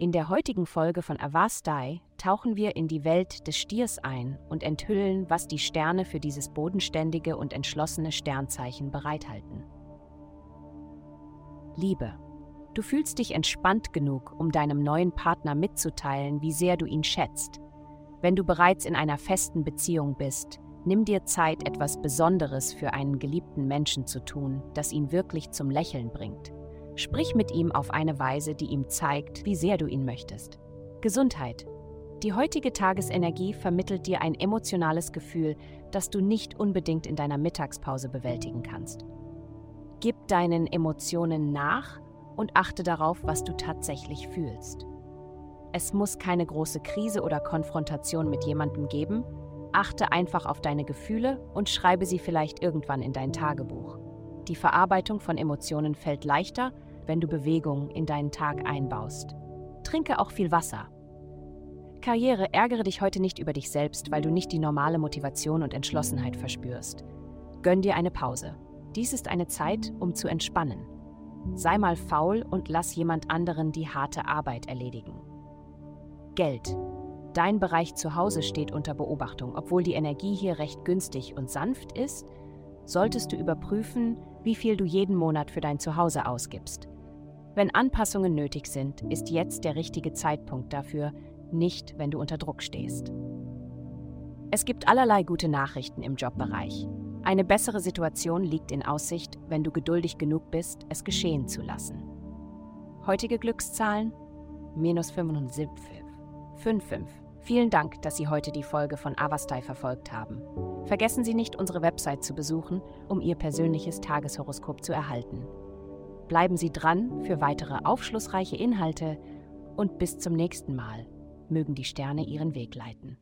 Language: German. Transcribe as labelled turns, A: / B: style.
A: In der heutigen Folge von Avastai tauchen wir in die Welt des Stiers ein und enthüllen, was die Sterne für dieses bodenständige und entschlossene Sternzeichen bereithalten. Liebe. Du fühlst dich entspannt genug, um deinem neuen Partner mitzuteilen, wie sehr du ihn schätzt. Wenn du bereits in einer festen Beziehung bist, nimm dir Zeit, etwas Besonderes für einen geliebten Menschen zu tun, das ihn wirklich zum Lächeln bringt. Sprich mit ihm auf eine Weise, die ihm zeigt, wie sehr du ihn möchtest. Gesundheit. Die heutige Tagesenergie vermittelt dir ein emotionales Gefühl, das du nicht unbedingt in deiner Mittagspause bewältigen kannst. Gib deinen Emotionen nach und achte darauf, was du tatsächlich fühlst. Es muss keine große Krise oder Konfrontation mit jemandem geben. Achte einfach auf deine Gefühle und schreibe sie vielleicht irgendwann in dein Tagebuch. Die Verarbeitung von Emotionen fällt leichter, wenn du Bewegung in deinen Tag einbaust. Trinke auch viel Wasser. Karriere, ärgere dich heute nicht über dich selbst, weil du nicht die normale Motivation und Entschlossenheit verspürst. Gönn dir eine Pause. Dies ist eine Zeit, um zu entspannen. Sei mal faul und lass jemand anderen die harte Arbeit erledigen. Geld. Dein Bereich zu Hause steht unter Beobachtung. Obwohl die Energie hier recht günstig und sanft ist, solltest du überprüfen, wie viel du jeden Monat für dein Zuhause ausgibst. Wenn Anpassungen nötig sind, ist jetzt der richtige Zeitpunkt dafür, nicht wenn du unter Druck stehst. Es gibt allerlei gute Nachrichten im Jobbereich. Eine bessere Situation liegt in Aussicht, wenn du geduldig genug bist, es geschehen zu lassen. Heutige Glückszahlen? Minus 75. 55. Vielen Dank, dass Sie heute die Folge von Avastai verfolgt haben. Vergessen Sie nicht, unsere Website zu besuchen, um Ihr persönliches Tageshoroskop zu erhalten. Bleiben Sie dran für weitere aufschlussreiche Inhalte und bis zum nächsten Mal. Mögen die Sterne Ihren Weg leiten.